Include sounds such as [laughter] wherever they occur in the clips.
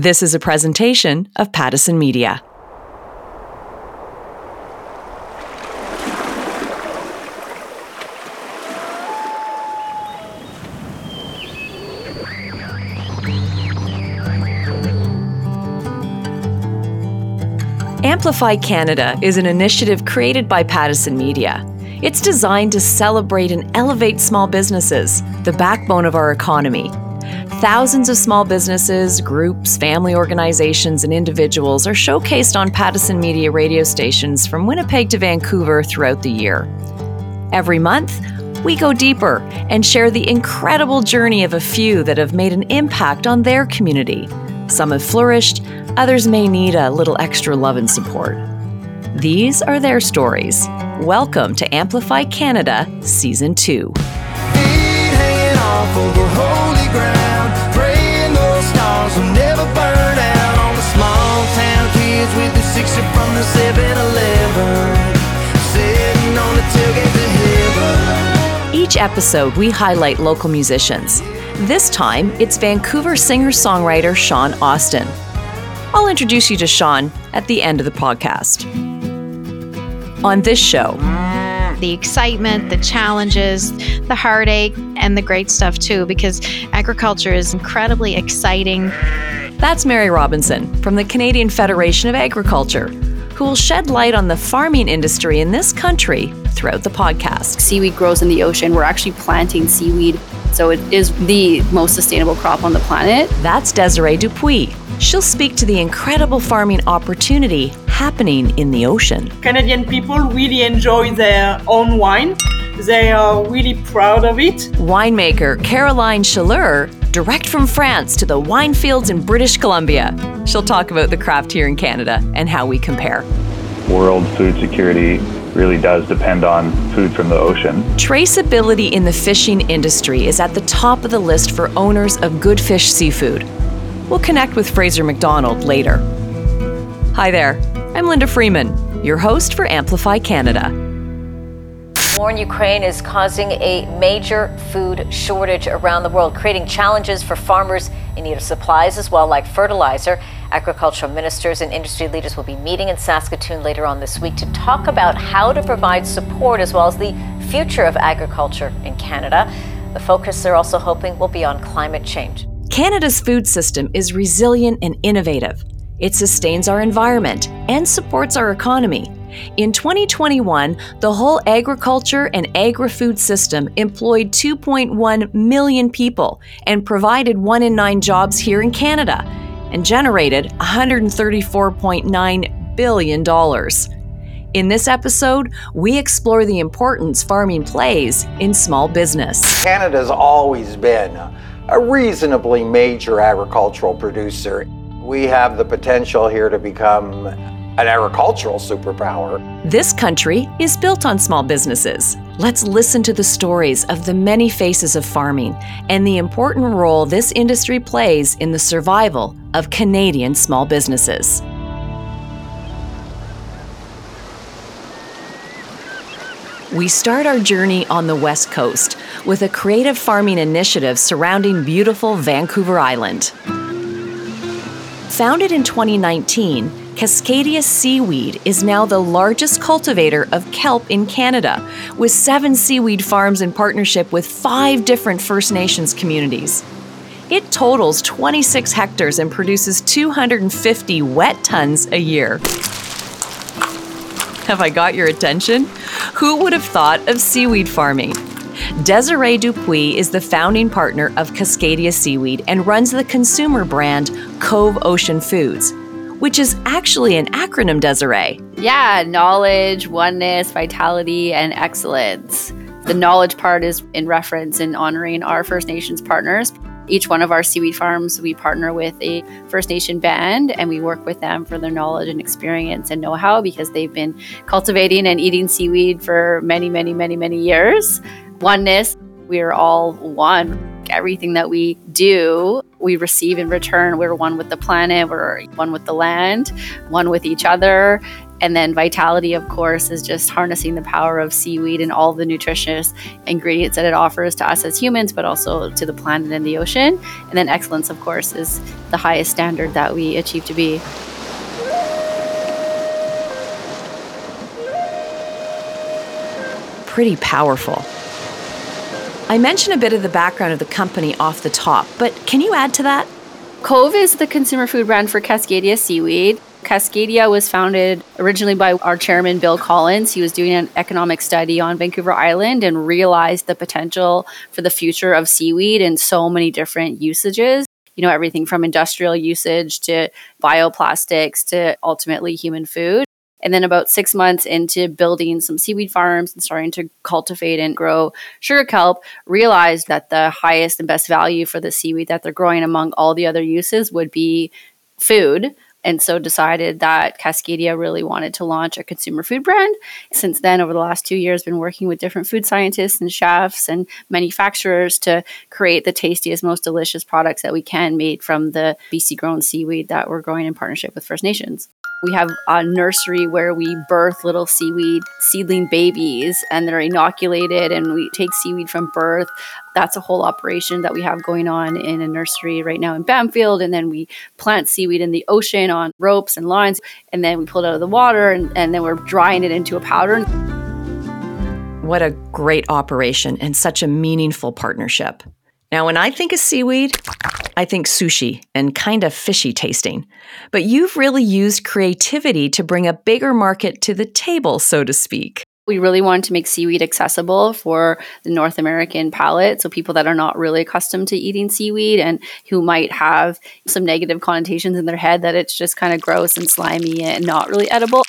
This is a presentation of Pattison Media. Amplify Canada is an initiative created by Pattison Media. It's designed to celebrate and elevate small businesses, the backbone of our economy. Thousands of small businesses, groups, family organizations, and individuals are showcased on Pattison Media radio stations from Winnipeg to Vancouver throughout the year. Every month, we go deeper and share the incredible journey of a few that have made an impact on their community. Some have flourished, others may need a little extra love and support. These are their stories. Welcome to Amplify Canada Season 2. Each episode, we highlight local musicians. This time, it's Vancouver singer songwriter Sean Austin. I'll introduce you to Sean at the end of the podcast. On this show, the excitement, the challenges, the heartache, and the great stuff too, because agriculture is incredibly exciting. That's Mary Robinson from the Canadian Federation of Agriculture, who will shed light on the farming industry in this country throughout the podcast. Seaweed grows in the ocean. We're actually planting seaweed so it is the most sustainable crop on the planet. That's Desiree Dupuis. She'll speak to the incredible farming opportunity happening in the ocean. Canadian people really enjoy their own wine. They are really proud of it. Winemaker Caroline Chaleur, direct from France to the wine fields in British Columbia. She'll talk about the craft here in Canada and how we compare. World food security really does depend on food from the ocean. Traceability in the fishing industry is at the top of the list for owners of good fish seafood. We'll connect with Fraser McDonald later. Hi there, I'm Linda Freeman, your host for Amplify Canada. War in Ukraine is causing a major food shortage around the world, creating challenges for farmers in need of supplies as well, like fertilizer. Agricultural ministers and industry leaders will be meeting in Saskatoon later on this week to talk about how to provide support as well as the future of agriculture in Canada. The focus they're also hoping will be on climate change. Canada's food system is resilient and innovative. It sustains our environment and supports our economy. In 2021, the whole agriculture and agri food system employed 2.1 million people and provided one in nine jobs here in Canada and generated $134.9 billion. In this episode, we explore the importance farming plays in small business. Canada's always been a reasonably major agricultural producer. We have the potential here to become an agricultural superpower. This country is built on small businesses. Let's listen to the stories of the many faces of farming and the important role this industry plays in the survival of Canadian small businesses. We start our journey on the West Coast with a creative farming initiative surrounding beautiful Vancouver Island. Founded in 2019, Cascadia Seaweed is now the largest cultivator of kelp in Canada, with seven seaweed farms in partnership with five different First Nations communities. It totals 26 hectares and produces 250 wet tons a year. Have I got your attention? Who would have thought of seaweed farming? Desiree Dupuis is the founding partner of Cascadia Seaweed and runs the consumer brand Kove Ocean Foods, which is actually an acronym, Desiree. Yeah, knowledge, oneness, vitality, and excellence. The knowledge part is in reference in honoring our First Nations partners. Each one of our seaweed farms, we partner with a First Nation band and we work with them for their knowledge and experience and know how because they've been cultivating and eating seaweed for many, many, many, many years. Oneness, we are all one everything that we do, we receive in return. We're one with the planet, we're one with the land, one with each other. And then vitality, of course, is just harnessing the power of seaweed and all the nutritious ingredients that it offers to us as humans, but also to the planet and the ocean. And then excellence, of course, is the highest standard that we achieve to be. Pretty powerful. I mentioned a bit of the background of the company off the top, but can you add to that? Kove is the consumer food brand for Cascadia seaweed. Cascadia was founded originally by our chairman, Bill Collins. He was doing an economic study on Vancouver Island and realized the potential for the future of seaweed in so many different usages. You know, everything from industrial usage to bioplastics to ultimately human food. And then about six months into building some seaweed farms and starting to cultivate and grow sugar kelp, realized that the highest and best value for the seaweed that they're growing among all the other uses would be food and so decided that Cascadia really wanted to launch a consumer food brand. Since then, over the last two years, been working with different food scientists and chefs and manufacturers to create the tastiest, most delicious products that we can made from the BC grown seaweed that we're growing in partnership with First Nations. We have a nursery where we birth little seaweed seedling babies and they're inoculated and we take seaweed from birth. That's a whole operation that we have going on in a nursery right now in Bamfield. And then we plant seaweed in the ocean on ropes and lines. And then we pull it out of the water and, and then we're drying it into a powder. What a great operation and such a meaningful partnership. Now, when I think of seaweed, I think sushi and kind of fishy tasting. But you've really used creativity to bring a bigger market to the table, so to speak. We really wanted to make seaweed accessible for the North American palate. So, people that are not really accustomed to eating seaweed and who might have some negative connotations in their head that it's just kind of gross and slimy and not really edible.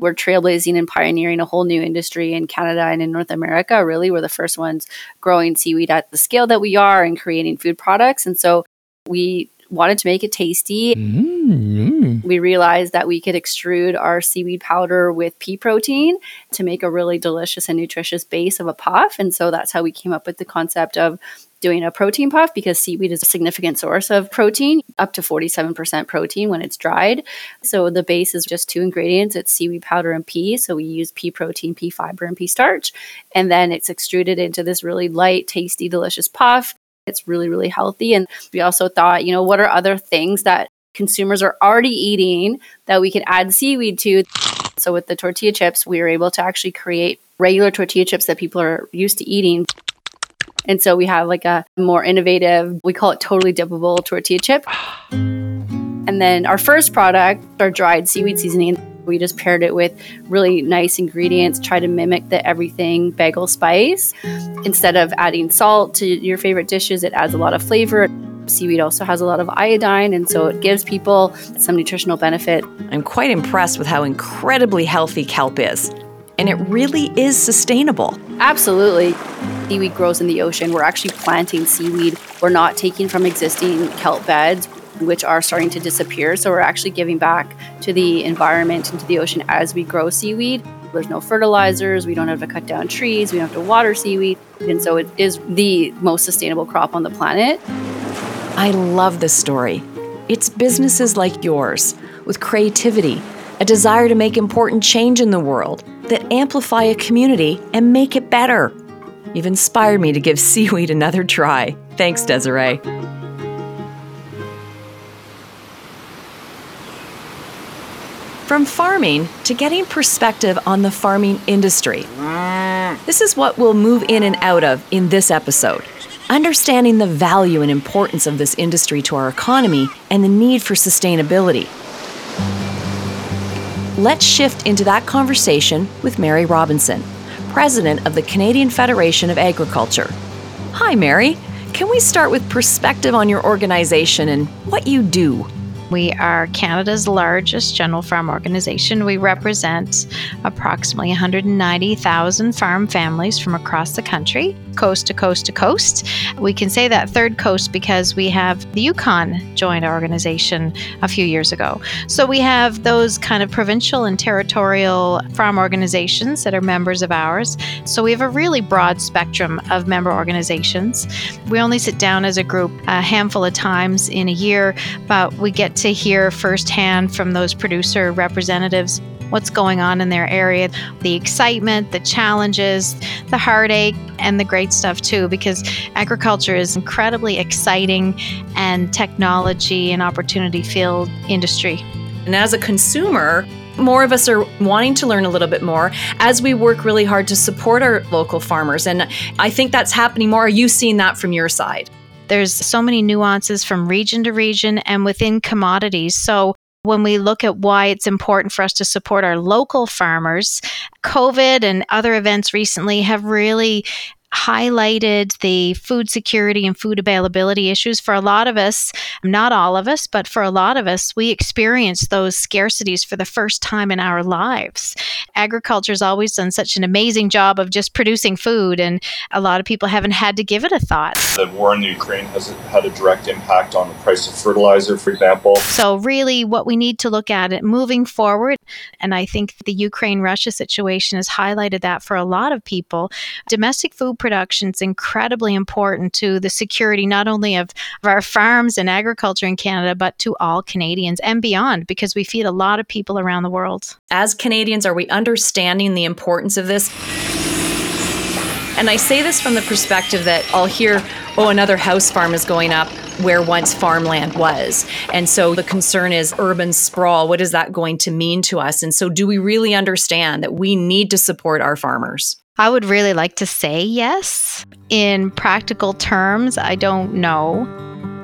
We're trailblazing and pioneering a whole new industry in Canada and in North America. Really, we're the first ones growing seaweed at the scale that we are and creating food products. And so we wanted to make it tasty. Mm-hmm. We realized that we could extrude our seaweed powder with pea protein to make a really delicious and nutritious base of a puff. And so that's how we came up with the concept of doing a protein puff because seaweed is a significant source of protein, up to 47% protein when it's dried. So the base is just two ingredients it's seaweed powder and pea. So we use pea protein, pea fiber, and pea starch. And then it's extruded into this really light, tasty, delicious puff. It's really, really healthy. And we also thought, you know, what are other things that consumers are already eating that we could add seaweed to? So with the tortilla chips, we were able to actually create regular tortilla chips that people are used to eating. And so we have like a more innovative, we call it totally dippable tortilla chip. And then our first product, our dried seaweed seasoning, we just paired it with really nice ingredients, try to mimic the everything bagel spice. Instead of adding salt to your favorite dishes, it adds a lot of flavor. Seaweed also has a lot of iodine, and so it gives people some nutritional benefit. I'm quite impressed with how incredibly healthy kelp is. And it really is sustainable. Absolutely. Seaweed grows in the ocean. We're actually planting seaweed. We're not taking from existing kelp beds which are starting to disappear. So we're actually giving back to the environment and to the ocean as we grow seaweed. There's no fertilizers, we don't have to cut down trees, we don't have to water seaweed. And so it is the most sustainable crop on the planet. I love this story. It's businesses like yours with creativity, a desire to make important change in the world that amplify a community and make it better. You've inspired me to give [laughs] seaweed another try. Thanks, Desiree. From farming to getting perspective on the farming industry. This is what we'll move in and out of in this episode. Understanding the value and importance of this industry to our economy and the need for sustainability. Let's shift into that conversation with Mary Robinson, President of the Canadian Federation of Agriculture. Hi, Mary. Can we start with perspective on your organization and what you do? We are Canada's largest general farm organization. We represent approximately 190,000 farm families from across the country, coast to coast to coast. We can say that third coast because we have the Yukon joined our organization a few years ago. So we have those kind of provincial and territorial farm organizations that are members of ours. So we have a really broad spectrum of member organizations. We only sit down as a group a handful of times in a year, but we get to hear firsthand from those producer representatives what's going on in their area, the excitement, the challenges, the heartache, and the great stuff too, because agriculture is incredibly exciting and technology and opportunity filled industry. And as a consumer, more of us are wanting to learn a little bit more as we work really hard to support our local farmers. And I think that's happening more. Are you seeing that from your side? There's so many nuances from region to region and within commodities. So when we look at why it's important for us to support our local farmers, COVID and other events recently have really highlighted the food security and food availability issues for a lot of us, not all of us, but for a lot of us, we experience those scarcities for the first time in our lives. Agriculture has always done such an amazing job of just producing food, and a lot of people haven't had to give it a thought. The war in the Ukraine has had a direct impact on the price of fertilizer, for example. So, really, what we need to look at it moving forward, and I think the Ukraine Russia situation has highlighted that for a lot of people, domestic food production is incredibly important to the security not only of, of our farms and agriculture in Canada, but to all Canadians and beyond, because we feed a lot of people around the world. As Canadians, are we understanding the importance of this? And I say this from the perspective that I'll hear, oh, another house farm is going up where once farmland was. And so the concern is urban sprawl. What is that going to mean to us? And so, do we really understand that we need to support our farmers? I would really like to say yes. In practical terms, I don't know.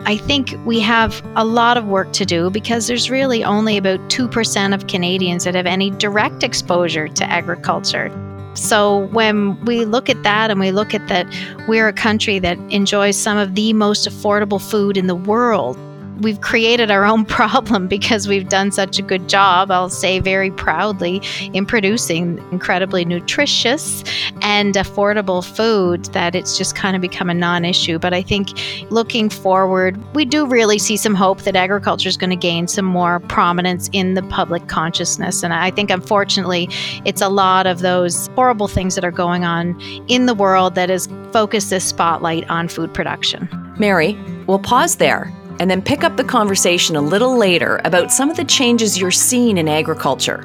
I think we have a lot of work to do because there's really only about 2% of Canadians that have any direct exposure to agriculture. So when we look at that and we look at that we're a country that enjoys some of the most affordable food in the world, we've created our own [laughs] problem because we've done such a good job, I'll say very proudly, in producing incredibly nutritious and affordable food that it's just kind of become a non issue. But I think looking forward, we do really see some hope that agriculture is going to gain some more prominence in the public consciousness. And I think, unfortunately, it's a lot of those horrible things that are going on in the world that has focused this spotlight on food production. Mary, we'll pause there and then pick up the conversation a little later about some of the changes you're seeing in agriculture.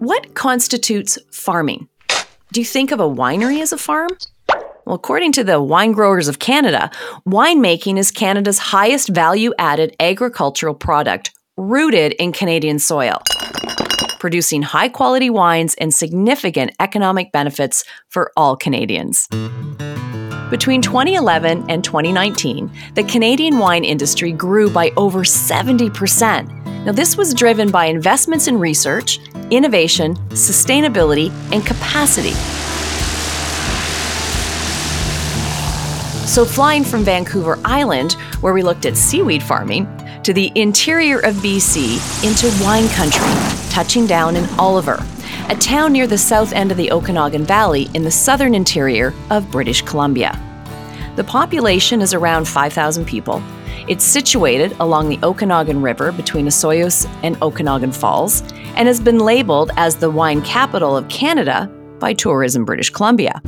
What constitutes farming? Do you think of a winery as a farm? Well, according to the Wine Growers of Canada, winemaking is Canada's highest value added agricultural product rooted in Canadian soil, producing high quality wines and significant economic benefits for all Canadians. Between 2011 and 2019, the Canadian wine industry grew by over 70%. Now, this was driven by investments in research, innovation, sustainability, and capacity. So, flying from Vancouver Island, where we looked at seaweed farming, to the interior of BC into wine country, touching down in Oliver, a town near the south end of the Okanagan Valley in the southern interior of British Columbia. The population is around 5,000 people. It's situated along the Okanagan River between Osoyoos and Okanagan Falls and has been labeled as the wine capital of Canada by Tourism British Columbia.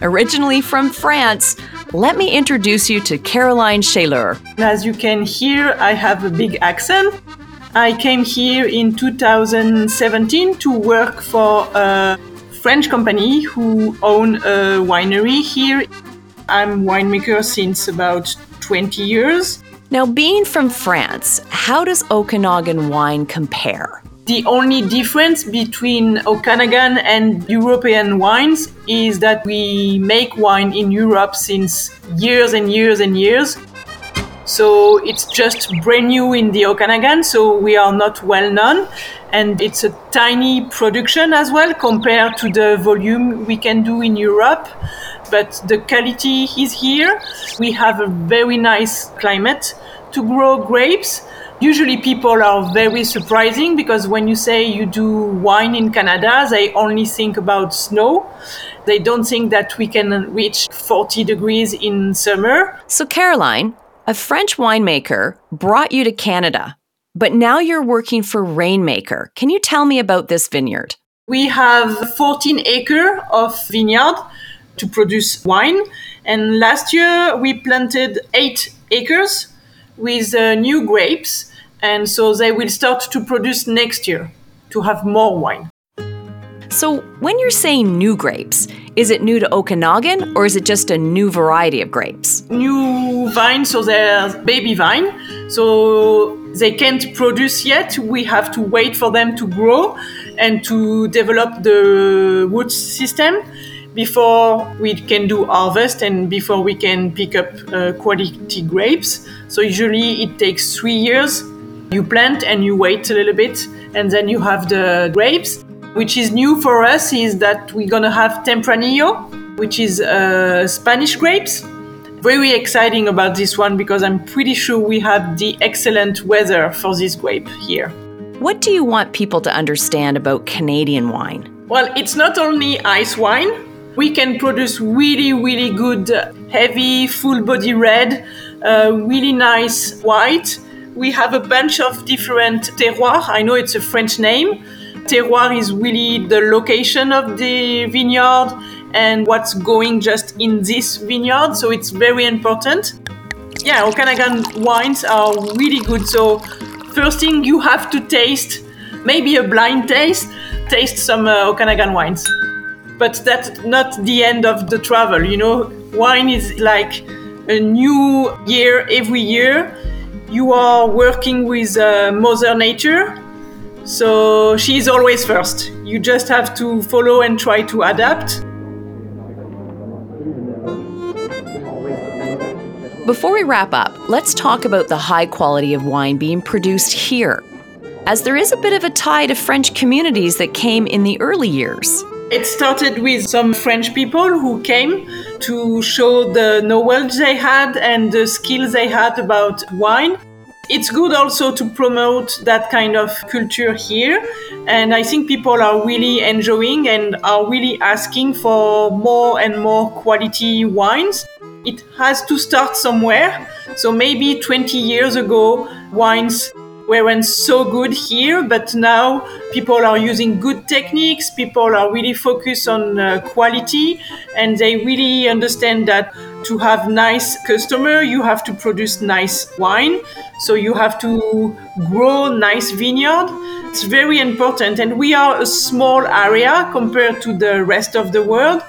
Originally from France, let me introduce you to Caroline Chailleur. As you can hear, I have a big accent. I came here in 2017 to work for a French company who own a winery here. I'm winemaker since about 20 years. Now, being from France, how does Okanagan wine compare? The only difference between Okanagan and European wines is that we make wine in Europe since years and years and years. So it's just brand new in the Okanagan, so we are not well known. And it's a tiny production as well compared to the volume we can do in Europe. But the quality is here. We have a very nice climate to grow grapes usually people are very surprising because when you say you do wine in Canada, they only think about snow. They don't think that we can reach 40 degrees in summer. So, Caroline, a French winemaker brought you to Canada, but now you're working for Rainmaker. Can you tell me about this vineyard? We have 14 acre of vineyard to produce wine, and last year we planted 8 acres with uh, new grapes And so they will start to produce next year to have more wine. So, when you're saying new grapes, is it new to Okanagan or is it just a new variety of grapes? New vine, so they're baby vine. So they can't produce yet. We have to wait for them to grow and to develop the root system before we can do harvest and before we can pick up uh, quality grapes. So usually it takes three years. You plant and you wait a little bit, and then you have the grapes. Which is new for us is that we're gonna have Tempranillo, which is uh, Spanish grapes. Very exciting about this one because I'm pretty sure we have the excellent weather for this grape here. What do you want people to understand about Canadian wine? Well, it's not only ice wine. We can produce really, really good, heavy, full body red, uh, really nice white. We have a bunch of different terroirs. I know it's a French name. Terroir is really the location of the vineyard and what's going just in this vineyard. So it's very important. Yeah, Okanagan wines are really good. So first thing you have to taste, maybe a blind taste, taste some uh, Okanagan wines. But that's not the end of the travel. You know, wine is like a new year every year. You are working with uh, Mother Nature so she's always first. You just have to follow and try to adapt. Before we wrap up, let's talk about the high quality of wine being produced here, as there is a bit of a tie to French communities that came in the early years. It started with some French people who came to show the knowledge they had and the skills they had about wine. It's good also to promote that kind of culture here. And I think people are really enjoying and are really asking for more and more quality wines. It has to start somewhere. So maybe 20 years ago, wines weren't so good here, but now people are using good techniques, people are really focused on uh, quality, and they really understand that to have nice customer, you have to produce nice wine. So you have to grow nice vineyard. It's very important, and we are a small area compared to the rest of the world.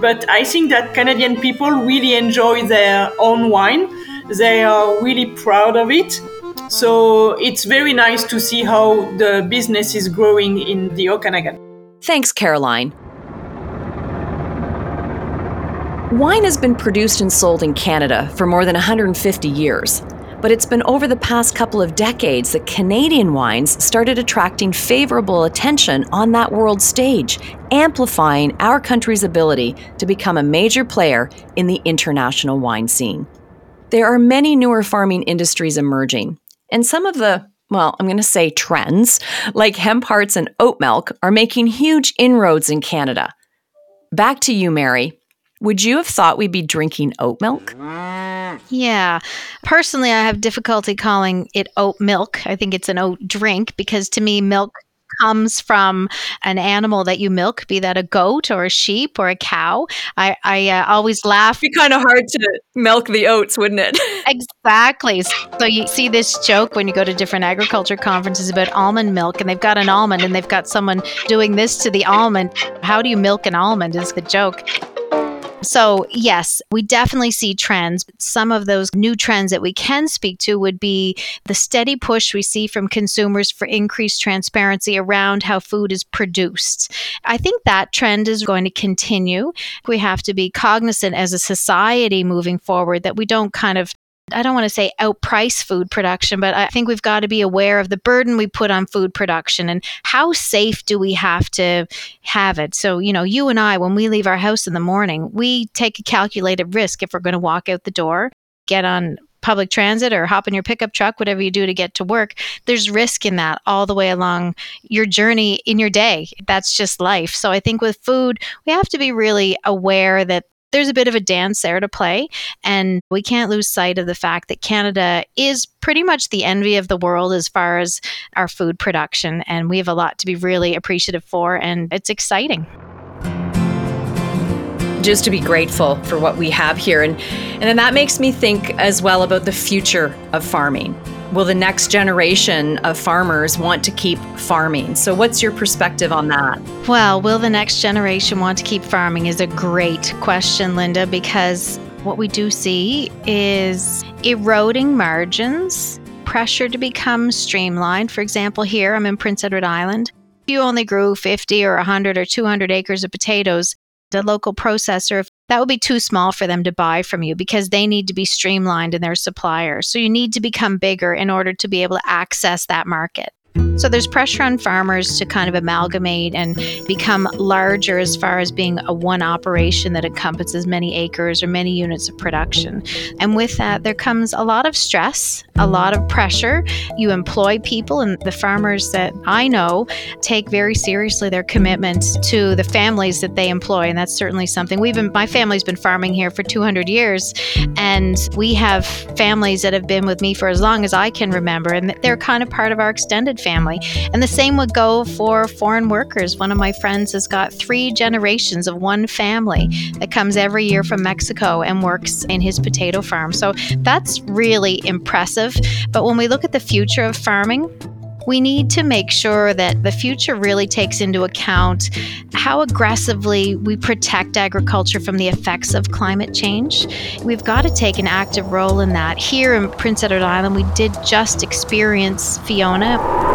But I think that Canadian people really enjoy their own wine. They are really proud of it so it's very nice to see how the business is growing in the Okanagan. Thanks, Caroline. Wine has been produced and sold in Canada for more than 150 years, but it's been over the past couple of decades that Canadian wines started attracting favorable attention on that world stage, amplifying our country's ability to become a major player in the international wine scene. There are many newer farming industries emerging, and some of the, well, I'm going to say trends, like hemp hearts and oat milk, are making huge inroads in Canada. Back to you, Mary. Would you have thought we'd be drinking oat milk? Yeah. Personally, I have difficulty calling it oat milk. I think it's an oat drink because to me, milk comes from an animal that you milk, be that a goat or a sheep or a cow. I, I uh, always laugh. It'd be kind of hard to milk the oats, wouldn't it? [laughs] exactly. So you see this joke when you go to different agriculture conferences about almond milk, and they've got an almond and they've got someone doing this to the almond. How do you milk an almond? Is the joke. So, yes, we definitely see trends. Some of those new trends that we can speak to would be the steady push we see from consumers for increased transparency around how food is produced. I think that trend is going to continue. We have to be cognizant as a society moving forward that we don't kind of I don't want to say outprice food production, but I think we've got to be aware of the burden we put on food production and how safe do we have to have it. So, you know, you and I, when we leave our house in the morning, we take a calculated risk if we're going to walk out the door, get on public transit or hop in your pickup truck, whatever you do to get to work, there's risk in that all the way along your journey in your day. That's just life. So I think with food, we have to be really aware that there's a bit of a dance there to play. And we can't lose sight of the fact that Canada is pretty much the envy of the world as far as our food production. And we have a lot to be really appreciative for, and it's exciting just to be grateful for what we have here and and then that makes me think as well about the future of farming will the next generation of farmers want to keep farming? So, what's your perspective on that? Well, will the next generation want to keep farming is a great question, Linda, because what we do see is eroding margins, pressure to become streamlined. For example, here I'm in Prince Edward Island. If you only grew 50 or 100 or 200 acres of potatoes, the local processor, that would be too small for them to buy from you because they need to be streamlined in their supplier. So you need to become bigger in order to be able to access that market. So there's pressure on farmers to kind of amalgamate and become larger as far as being a one operation that encompasses many acres or many units of production. And with that, there comes a lot of stress, a lot of pressure. You employ people, and the farmers that I know take very seriously their commitment to the families that they employ. And that's certainly something we've been, my family's been farming here for 200 years, and we have families that have been with me for as long as I can remember, and they're kind of part of our extended family. And the same would go for foreign workers. One of my friends has got three generations of one family that comes every year from Mexico and works in his potato farm. So that's really impressive. But when we look at the future of farming, we need to make sure that the future really takes into account how aggressively we protect agriculture from the effects of climate change. We've got to take an active role in that. Here in Prince Edward Island, we did just experience Fiona.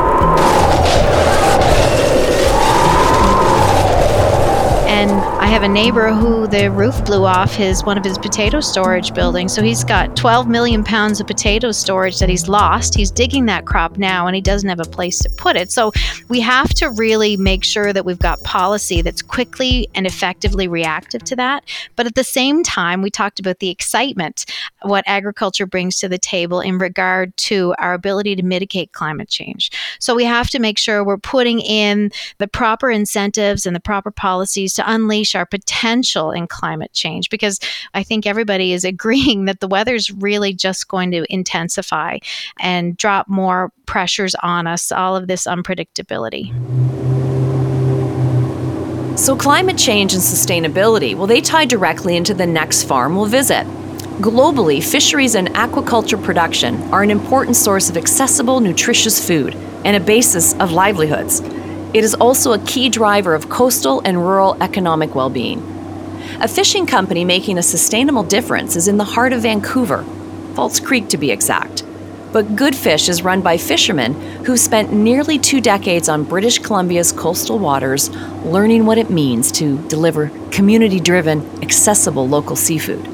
And I have a neighbor who the roof blew off his one of his potato storage buildings. So he's got 12 million pounds of potato storage that he's lost. He's digging that crop now and he doesn't have a place to put it. So we have to really make sure that we've got policy that's quickly and effectively reactive to that. But at the same time, we talked about the excitement what agriculture brings to the table in regard to our ability to mitigate climate change. So we have to make sure we're putting in the proper incentives and the proper policies to unleash our potential in climate change because I think everybody is [laughs] agreeing that the weather's really just going to intensify and drop more pressures on us, all of this unpredictability. So, climate change and sustainability, well, they tie directly into the next farm we'll visit. Globally, fisheries and aquaculture production are an important source of accessible, nutritious food and a basis of livelihoods. It is also a key driver of coastal and rural economic well being. A fishing company making a sustainable difference is in the heart of Vancouver, False Creek to be exact. But Good Fish is run by fishermen who spent nearly two decades on British Columbia's coastal waters learning what it means to deliver community driven, accessible local seafood.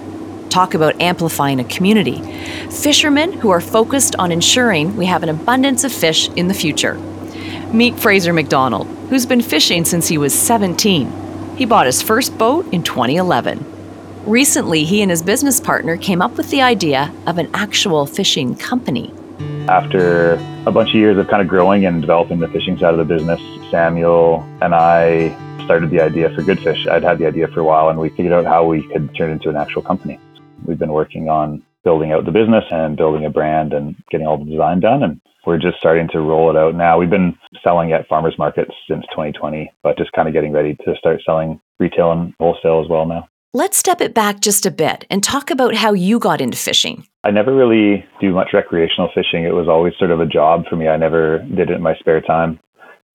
Talk about amplifying a community. Fishermen who are focused on ensuring we have an abundance of fish in the future. Meet Fraser McDonald, who's been fishing since he was 17. He bought his first boat in 2011. Recently, he and his business partner came up with the idea of an actual fishing company. After a bunch of years of kind of growing and developing the fishing side of the business, Samuel and I started the idea for Good Fish. I'd had the idea for a while, and we figured out how we could turn it into an actual company. We've been working on building out the business and building a brand and getting all the design done. And we're just starting to roll it out now. We've been selling at farmers markets since 2020, but just kind of getting ready to start selling retail and wholesale as well now. Let's step it back just a bit and talk about how you got into fishing. I never really do much recreational fishing. It was always sort of a job for me. I never did it in my spare time.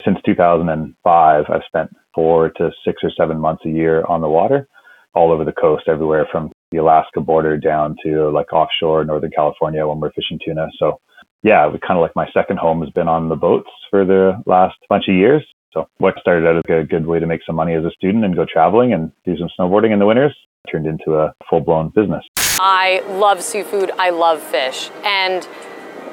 Since 2005, I've spent four to six or seven months a year on the water, all over the coast, everywhere from the Alaska border down to like offshore Northern California when we're fishing tuna. So yeah, it kind of like my second home has been on the boats for the last bunch of years. So what started out as a good way to make some money as a student and go traveling and do some snowboarding in the winters turned into a full blown business. I love seafood. I love fish. And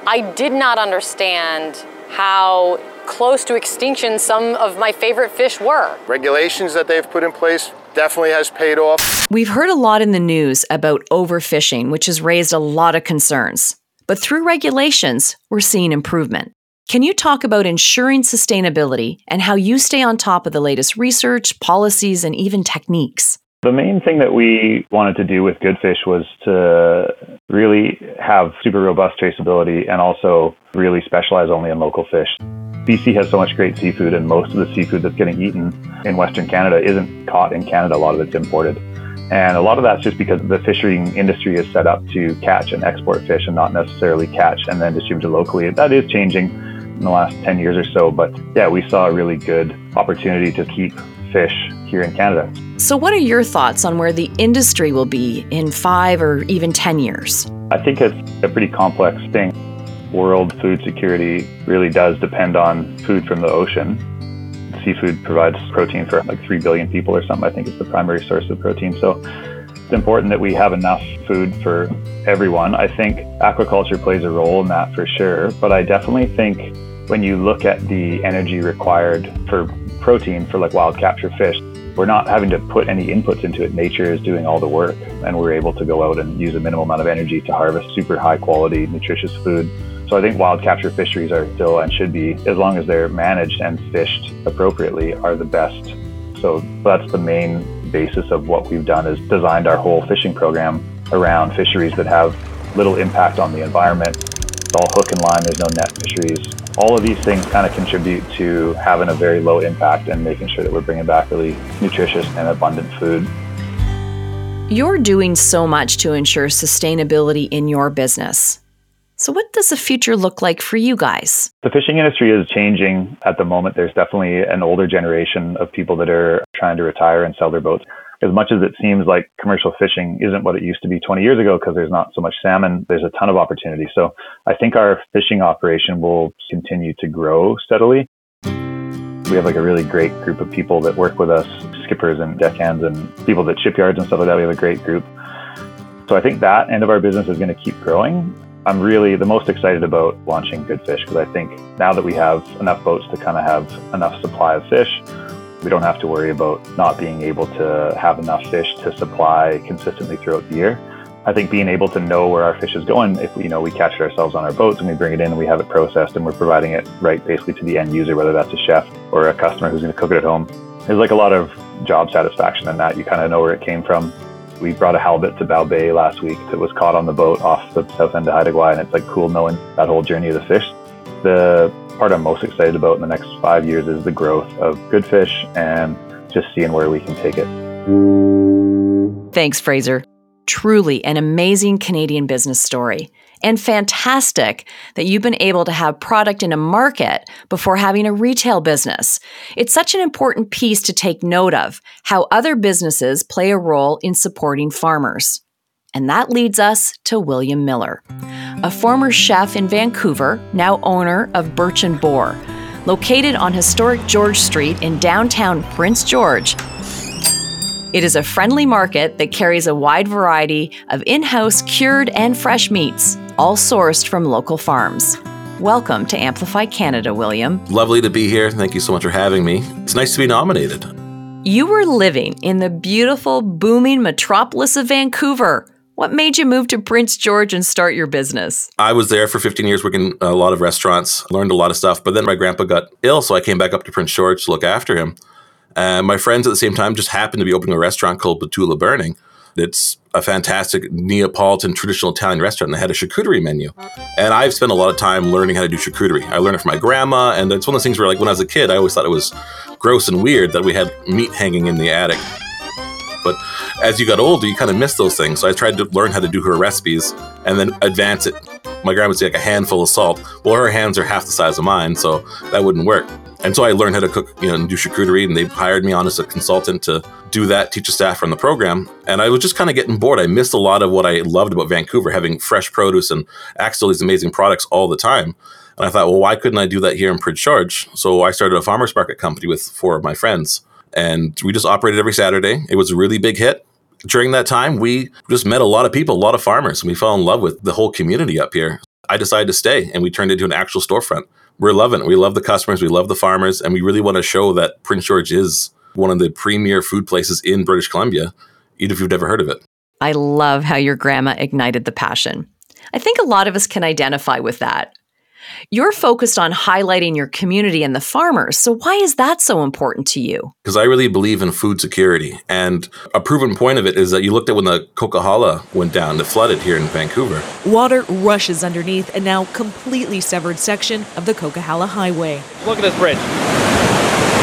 I did not understand how close to extinction some of my favorite fish were. Regulations that they've put in place definitely has paid off. We've heard a lot in the news about overfishing, which has raised a lot of concerns. But through regulations, we're seeing improvement. Can you talk about ensuring sustainability and how you stay on top of the latest research, policies, and even techniques? The main thing that we wanted to do with Good Fish was to really have super robust traceability and also really specialize only in local fish. BC has so much great seafood, and most of the seafood that's getting eaten in Western Canada isn't caught in Canada. A lot of it's imported. And a lot of that's just because the fishing industry is set up to catch and export fish and not necessarily catch and then distribute it locally. That is changing in the last 10 years or so. But yeah, we saw a really good opportunity to keep fish here in Canada. So, what are your thoughts on where the industry will be in five or even 10 years? I think it's a pretty complex thing. World food security really does depend on food from the ocean. Seafood provides protein for like 3 billion people or something. I think it's the primary source of protein. So, it's important that we have enough food for everyone. I think aquaculture plays a role in that for sure. But I definitely think when you look at the energy required for protein for like wild capture fish, we're not having to put any inputs into it. Nature is doing all the work, and we're able to go out and use a minimal amount of energy to harvest super high quality, nutritious food. So I think wild capture fisheries are still and should be, as long as they're managed and fished appropriately, are the best. So that's the main basis of what we've done is designed our whole fishing program around fisheries that have little impact on the environment. It's all hook and line, there's no net fisheries all of these things kind of contribute to having a very low impact and making sure that we're bringing back really nutritious and abundant food. You're doing so much to ensure sustainability in your business. So, what does the future look like for you guys? The fishing industry is changing at the moment. There's definitely an older generation of people that are trying to retire and sell their boats as much as it seems like commercial fishing isn't what it used to be 20 years ago because there's not so much salmon, there's a ton of opportunity. So I think our fishing operation will continue to grow steadily. We have like a really great group of people that work with us, skippers and deckhands and people that shipyards and stuff like that. We have a great group. So I think that end of our business is going to keep growing. I'm really the most excited about launching Good Fish because I think now that we have enough boats to kind of have enough supply of fish, we don't have to worry about not being able to have enough fish to supply consistently throughout the year. I think being able to know where our fish is going, if you know we catch it ourselves on our boats and we bring it in and we have it processed and we're providing it right basically to the end user, whether that's a chef or a customer who's going to cook it at home. There's like a lot of job satisfaction in that. You kind of know where it came from. We brought a halibut to Bow Bay last week that was caught on the boat off the south end of Haida Gwaii, and it's like cool knowing that whole journey of the fish. The part I'm most excited about in the next five years is the growth of good fish and just seeing where we can take it. Thanks, Fraser. Truly an amazing Canadian business story. And fantastic that you've been able to have product in a market before having a retail business. It's such an important piece to take note of how other businesses play a role in supporting farmers. And that leads us to William Miller, a former chef in Vancouver, now owner of Birch and Boar, located on historic George Street in downtown Prince George. It is a friendly market that carries a wide variety of in house cured and fresh meats, all sourced from local farms. Welcome to Amplify Canada, William. Lovely to be here. Thank you so much for having me. It's nice to be nominated. You were living in the beautiful, booming metropolis of Vancouver what made you move to Prince George and start your business? I was there for 15 years working a lot of restaurants, learned a lot of stuff. But then my grandpa got ill, so I came back up to Prince George to look after him. And my friends at the same time just happened to be opening a restaurant called Betulla Burning. It's a fantastic Neapolitan traditional Italian restaurant. They had a charcuterie menu. And I've spent a lot of time learning how to do charcuterie. I learned it from my grandma. And it's one of those things where, like, when I was a kid, I always thought it was gross and weird that we had meat hanging in the attic. But as you got older, you kind of miss those things. So I tried to learn how to do her recipes and then advance it. My grandma would say like a handful of salt. Well, her hands are half the size of mine, so that wouldn't work. And so I learned how to cook, you know, and do charcuterie, and they hired me on as a consultant to do that, teach the staff on the program. And I was just kind of getting bored. I missed a lot of what I loved about Vancouver, having fresh produce and access to these amazing products all the time. And I thought, well, why couldn't I do that here in Prince George? So I started a farmers market company with four of my friends and we just operated every Saturday. It was a really big hit. During that time, we just met a lot of people, a lot of farmers, and we fell in love with the whole community up here. I decided to stay, and we turned into an actual storefront. We're loving it. We love the customers, we love the farmers, and we really want to show that Prince George is one of the premier food places in British Columbia, even if you've never heard of it. I love how your grandma ignited the passion. I think a lot of us can identify with that. You're focused on highlighting your community and the farmers. So, why is that so important to you? Because I really believe in food security. And a proven point of it is that you looked at when the Coquihalla went down, it flooded here in Vancouver. Water rushes underneath a now completely severed section of the Coquihalla Highway. Look at this bridge.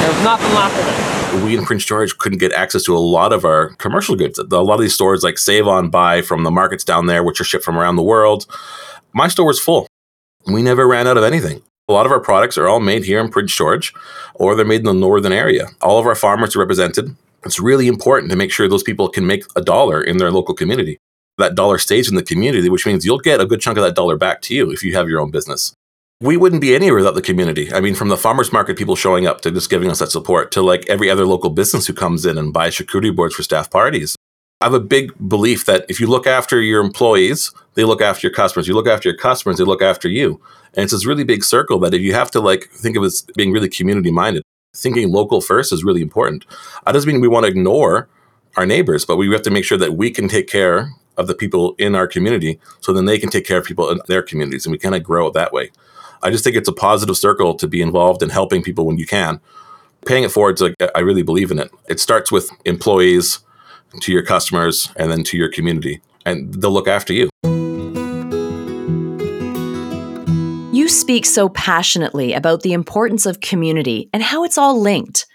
There's nothing left of it. we in Prince George couldn't get access to a lot of our commercial goods. A lot of these stores like Save On buy from the markets down there, which are shipped from around the world. My store was full. We never ran out of anything. A lot of our products are all made here in Prince George or they're made in the northern area. All of our farmers are represented. It's really important to make sure those people can make a dollar in their local community. That dollar stays in the community, which means you'll get a good chunk of that dollar back to you if you have your own business. We wouldn't be anywhere without the community. I mean, from the farmers market people showing up to just giving us that support to like every other local business who comes in and buys charcuterie boards for staff parties. I have a big belief that if you look after your employees, they look after your customers. You look after your customers, they look after you. And it's this really big circle that if you have to like think of as being really community minded, thinking local first is really important. That doesn't mean we want to ignore our neighbors, but we have to make sure that we can take care of the people in our community so then they can take care of people in their communities and we kind of grow it that way. I just think it's a positive circle to be involved in helping people when you can. Paying it forward, like, I really believe in it. It starts with employees, to your customers and then to your community, and they'll look after you. You speak so passionately about the importance of community and how it's all linked.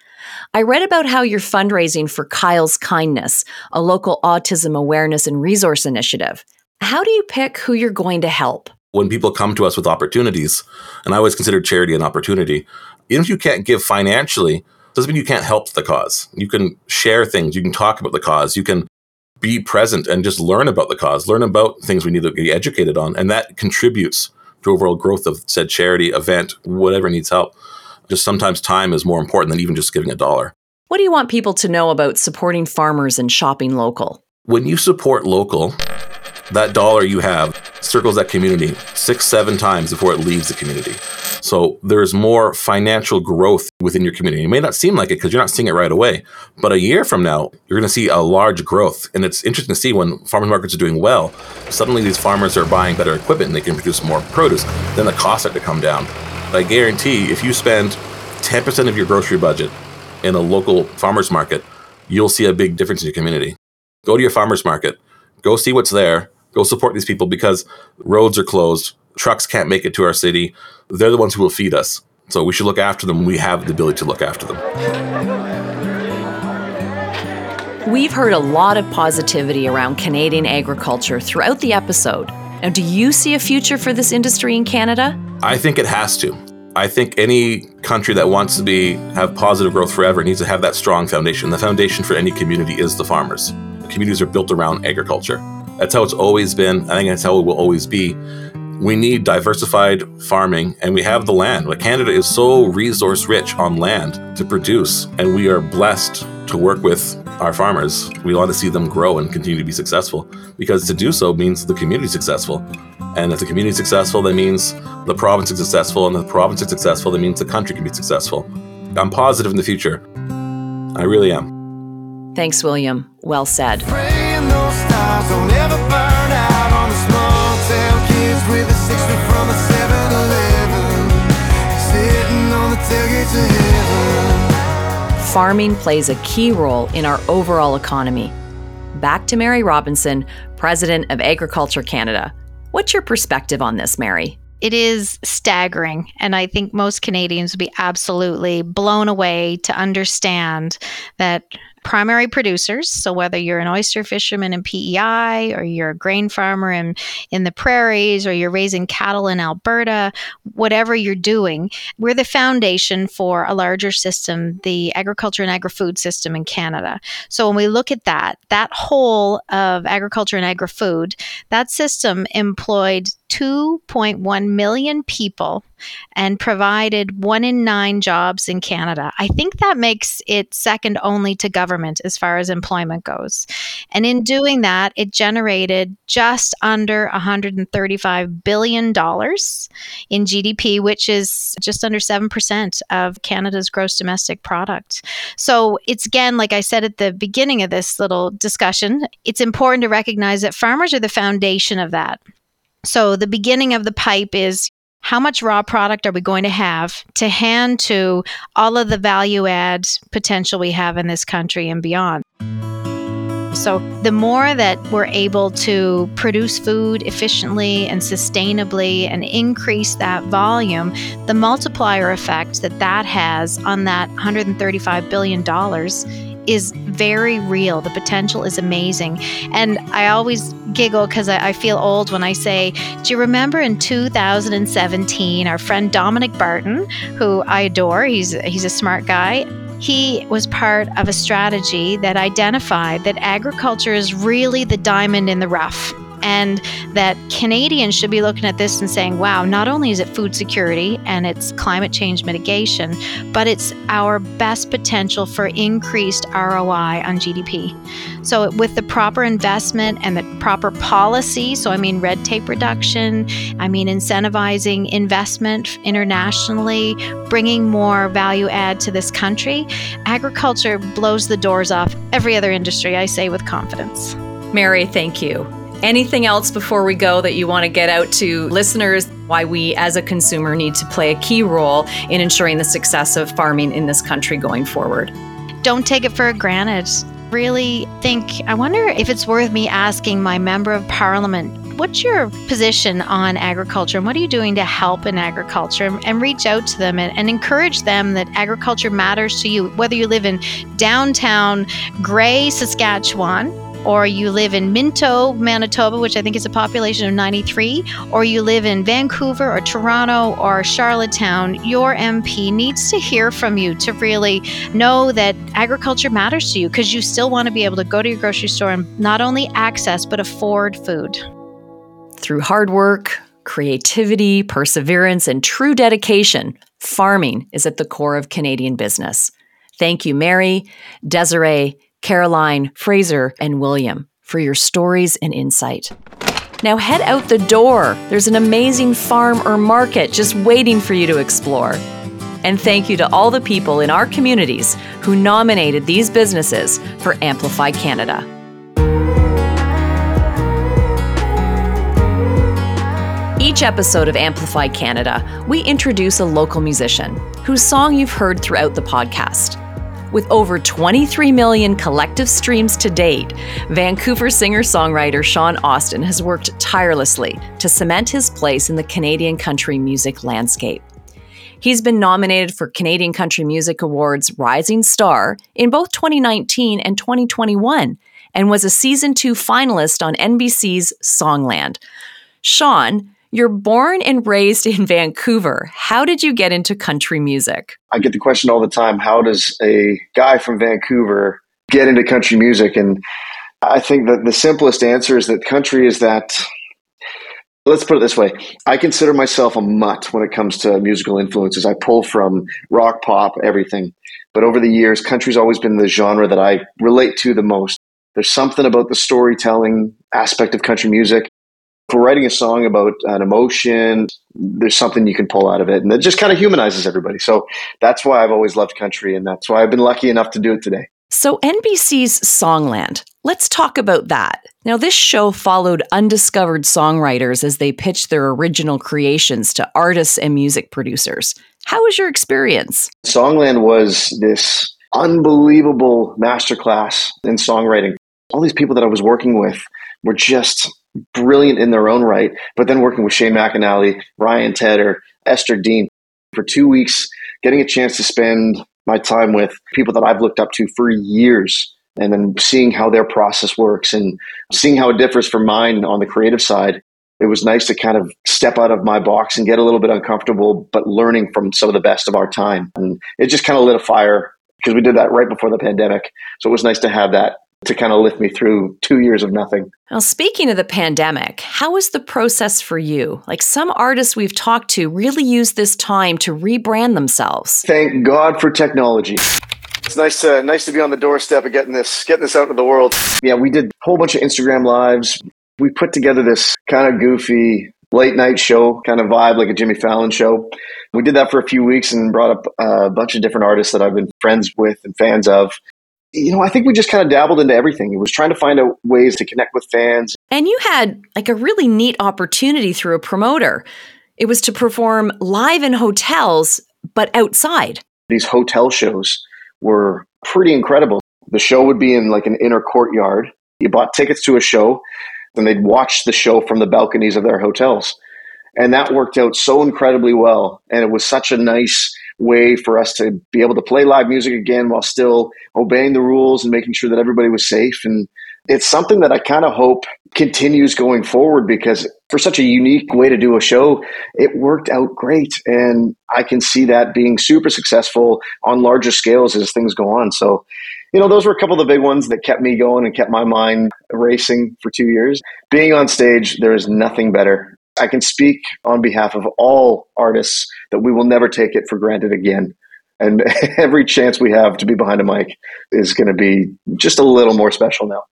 I read about how you're fundraising for Kyle's Kindness, a local autism awareness and resource initiative. How do you pick who you're going to help? When people come to us with opportunities, and I always consider charity an opportunity, even if you can't give financially, doesn't mean you can't help the cause. You can share things, you can talk about the cause, you can be present and just learn about the cause, learn about things we need to be educated on. And that contributes to overall growth of said charity, event, whatever needs help. Just sometimes time is more important than even just giving a dollar. What do you want people to know about supporting farmers and shopping local? When you support local, that dollar you have circles that community six, seven times before it leaves the community. So there's more financial growth within your community. It may not seem like it because you're not seeing it right away, but a year from now, you're going to see a large growth. And it's interesting to see when farmers markets are doing well, suddenly these farmers are buying better equipment and they can produce more produce. Then the costs start to come down. I guarantee if you spend 10% of your grocery budget in a local farmers market, you'll see a big difference in your community. Go to your farmers market, go see what's there, go support these people because roads are closed, trucks can't make it to our city. They're the ones who will feed us. So we should look after them. We have the ability to look after them. We've heard a lot of positivity around Canadian agriculture throughout the episode. Now, do you see a future for this industry in Canada? I think it has to. I think any country that wants to be have positive growth forever needs to have that strong foundation. The foundation for any community is the farmers. Communities are built around agriculture. That's how it's always been. I think that's how it will always be. We need diversified farming, and we have the land. Like Canada is so resource rich on land to produce, and we are blessed to work with our farmers. We want to see them grow and continue to be successful because to do so means the community is successful. And if the community is successful, that means the province is successful, and if the province is successful, that means the country can be successful. I'm positive in the future. I really am. Thanks, William. Well said. Farming plays a key role in our overall economy. Back to Mary Robinson, President of Agriculture Canada. What's your perspective on this, Mary? it is staggering. And I think most Canadians would be absolutely blown away to understand that primary producers. So whether you're an oyster fisherman in PEI or you're a grain farmer in, in the prairies or you're raising cattle in Alberta, whatever you're doing, we're the foundation for a larger system, the agriculture and agri-food system in Canada. So when we look at that, that whole of agriculture and agri-food, that system employed 2.1 million people and provided one in nine jobs in Canada. I think that makes it second only to government as far as employment goes. And in doing that, it generated just under $135 billion in GDP, which is just under 7% of Canada's gross domestic product. So it's again, like I said at the beginning of this little discussion, it's important to recognize that farmers are the foundation of that. So the beginning of the pipe is how much raw product are we going to have to hand to all of the value add potential we have in this country and beyond? So, the more that we're able to produce food efficiently and sustainably and increase that volume, the multiplier effect that that has on that $135 billion is very real. The potential is amazing. And I always giggle because I, I, feel old when I say, Do you remember in 2017, our friend Dominic Barton, who I adore, he's, he's a smart guy, he was part of a strategy that identified that agriculture is really the diamond in the rough and that Canadians should be looking at this and saying, wow, not only is it food security and it's climate change mitigation, but it's our best potential for increased ROI on GDP. So, with the proper investment and the proper policy, so I mean red tape reduction, I mean incentivizing investment internationally, bringing more value add to this country, agriculture blows the doors off every other industry, I say with confidence. Mary, thank you. Anything else before we go that you want to get out to listeners? Why we as a consumer need to play a key role in ensuring the success of farming in this country going forward? Don't take it for granted. Really think, I wonder if it's worth me asking my member of parliament what's your position on agriculture and what are you doing to help in agriculture and reach out to them and, and, encourage them that agriculture matters to you whether you live in downtown gray saskatchewan or you live in Minto, Manitoba, which I think is a population of 93, or you live in Vancouver or Toronto or Charlottetown, your MP needs to hear from you to really know that agriculture matters to you because you still want to be able to go to your grocery store and not only access but afford food. Through hard work, creativity, perseverance, and true dedication, farming is at the core of Canadian business. Thank you, Mary, Desiree, Caroline, Fraser, and William, for your stories and insight. Now head out the door. There's an amazing farm or market just waiting for you to explore. And thank you to all the people in our communities who nominated these businesses for Amplify Canada. Each episode of Amplify Canada, we introduce a local musician whose song you've heard throughout the podcast. With over 23 million collective streams to date, Vancouver singer songwriter Sean Austin has worked tirelessly to cement his place in the Canadian country music landscape. He's been nominated for Canadian Country Music Awards Rising Star in both 2019 and 2021 and was a season 2 finalist on NBC's Songland. Sean, you're born and raised in Vancouver. How did you get into country music? I get the question all the time how does a guy from Vancouver get into country music? And I think that the simplest answer is that country is that. Let's put it this way. I consider myself a mutt when it comes to musical influences. I pull from rock, pop, everything. But over the years, country's always been the genre that I relate to the most. There's something about the storytelling aspect of country music for writing a song about an emotion, there's something you can pull out of it. And it just kind of humanizes everybody. So that's why I've always loved country. And that's why I've been lucky enough to do it today. So, NBC's Songland, let's talk about that. Now, this show followed undiscovered songwriters as they pitched their original creations to artists and music producers. How was your experience? Songland was this unbelievable masterclass in songwriting. All these people that I was working with were just brilliant in their own right. But then working with Shane McAnally, Ryan Tedder, Esther Dean for two weeks, getting a chance to spend my time with people that I've looked up to for years and then seeing how their process works and seeing how it differs from mine on the creative side. It was nice to kind of step out of my box and get a little bit uncomfortable, but learning from some of the best of our time. And it just kind of lit a fire because we did that right before the pandemic. So it was nice to have that to kind of lift me through two years of nothing. Now, speaking of the pandemic, how was the process for you? Like some artists we've talked to really use this time to rebrand themselves. Thank God for technology. It's nice to nice to be on the doorstep of getting this getting this out into the world. Yeah, we did a whole bunch of Instagram lives. We put together this kind of goofy late night show kind of vibe, like a Jimmy Fallon show. We did that for a few weeks and brought up a bunch of different artists that I've been friends with and fans of you know, I think we just kind of dabbled into everything. It was trying to find out ways to connect with fans. And you had like a really neat opportunity through a promoter. It was to perform live in hotels, but outside. These hotel shows were pretty incredible. The show would be in like an inner courtyard. You bought tickets to a show, and they'd watch the show from the balconies of their hotels. And that worked out so incredibly well. And it was such a nice way for us to be able to play live music again while still obeying the rules and making sure that everybody was safe. And it's something that I kind of hope continues going forward because for such a unique way to do a show, it worked out great. And I can see that being super successful on larger scales as things go on. So, you know, those were a couple of the big ones that kept me going and kept my mind racing for two years. Being on stage, there is nothing better. I can speak on behalf of all artists that we will never take it for granted again. And [laughs] every chance we have to be behind a mic is going to be just a little more special now.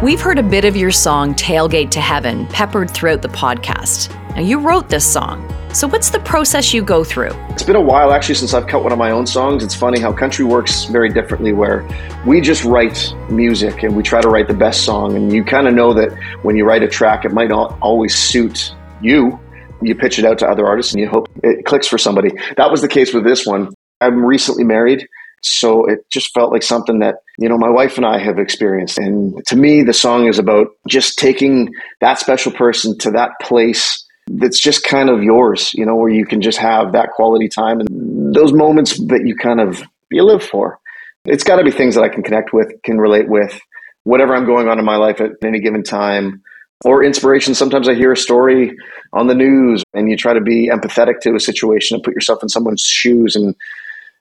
We've heard a bit of your song Tailgate to Heaven peppered throughout the podcast. Now, you wrote this song. So, what's the process you go through? It's been a while actually since I've cut one of my own songs. It's funny how country works very differently, where we just write music and we try to write the best song. And you kind of know that when you write a track, it might not always suit you. You pitch it out to other artists and you hope it clicks for somebody. That was the case with this one. I'm recently married so it just felt like something that, you know, my wife and I have experienced. And to me, the song is about just taking that special person to that place that's just kind of yours, you know, where you can just have that quality time and those moments that you kind of you live for. It's got to be things that I can connect with, can relate with, whatever I'm going on in my life at any given time. Or inspiration. Sometimes I hear a story on the news and you try to be empathetic to a situation and put yourself in someone's shoes and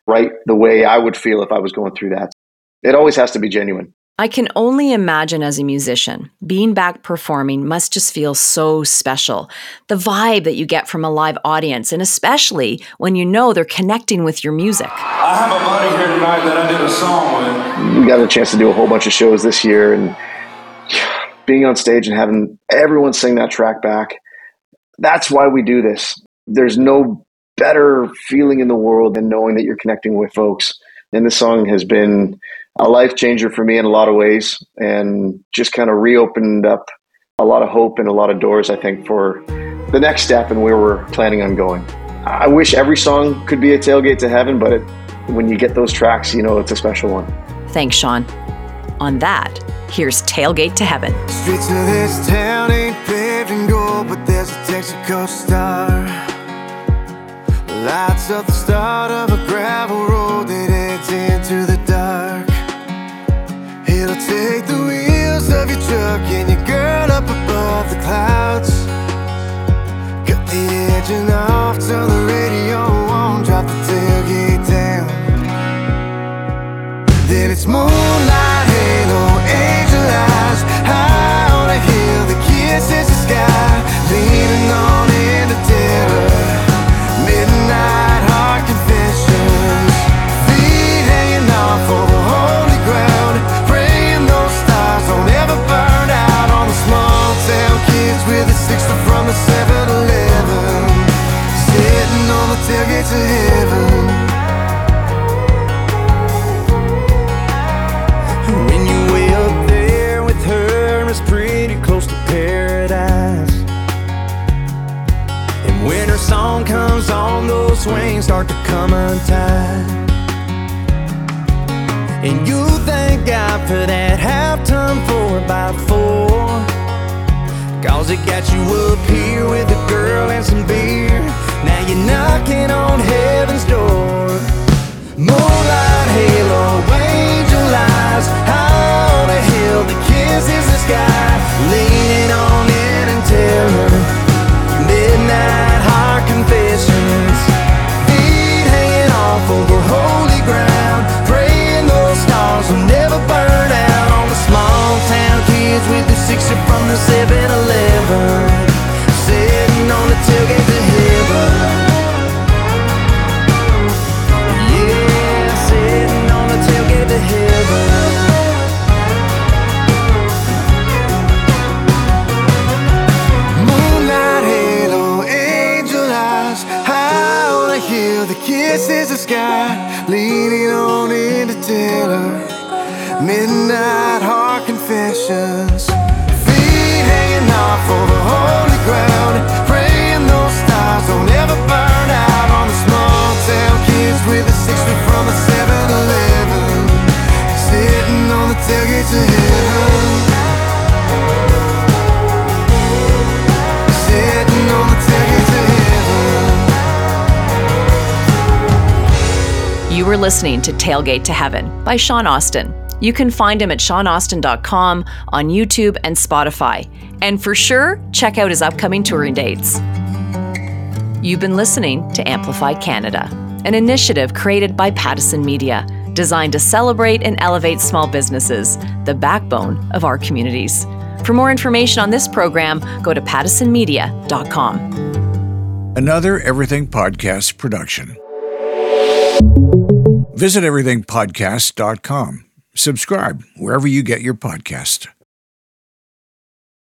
write the way I would feel if I was going through that. It always has to be genuine. I can only imagine as a musician, being back performing must just feel so special. The vibe that you get from a live audience, and especially when you know they're connecting with your music. I have a buddy here tonight that I did a song with. We got a chance to do a whole bunch of shows this year, and being on stage and having everyone sing that track back, that's why we do this. There's no better feeling in the world than knowing that you're connecting with folks. And this song has been a life changer for me in a lot of ways and just kind of reopened up a lot of hope and a lot of doors, I think, for the next step and where we're planning on going. I wish every song could be a tailgate to heaven, but it, when you get those tracks, you know it's a special one. Thanks, Sean. On that, here's Tailgate to Heaven. Streets of this town ain't paved in gold, but there's a Texaco star. Lights at the start of a gravel road take the wheels of your truck and your girl up above the clouds. Cut the engine off, turn the radio on, drop the tailgate down. Then it's moonlight, halo, angel eyes, high on a hill, the kisses the sky, leaning on into terror. Midnight heaven. When you way up there with her, it's pretty close to paradise. And when her song comes on, those swings start to come untied. And you thank God for that halftime four by four. Cause it got you up here with a girl and some beer. Knocking on heaven's door. Moonlight halo, oh, angel eyes, high on a hill that kisses the sky. Leaning on midnight heart confessions. Feet hanging off over holy ground, praying those stars will never burn out. On the small town kids with the sixer from the 7-Eleven, sitting on the tailgate listening to Tailgate to Heaven by Sean Austin. You can find him at seanaustin.com, on YouTube, and Spotify. And for sure, check out his upcoming touring dates. You've been listening to Amplify Canada, an initiative created by Pattison Media, designed to celebrate and elevate small businesses, the backbone of our communities. For more information on this program, go to pattisonmedia.com. Another Everything Podcast production. Visit everythingpodcast.com. Subscribe wherever you get your podcast.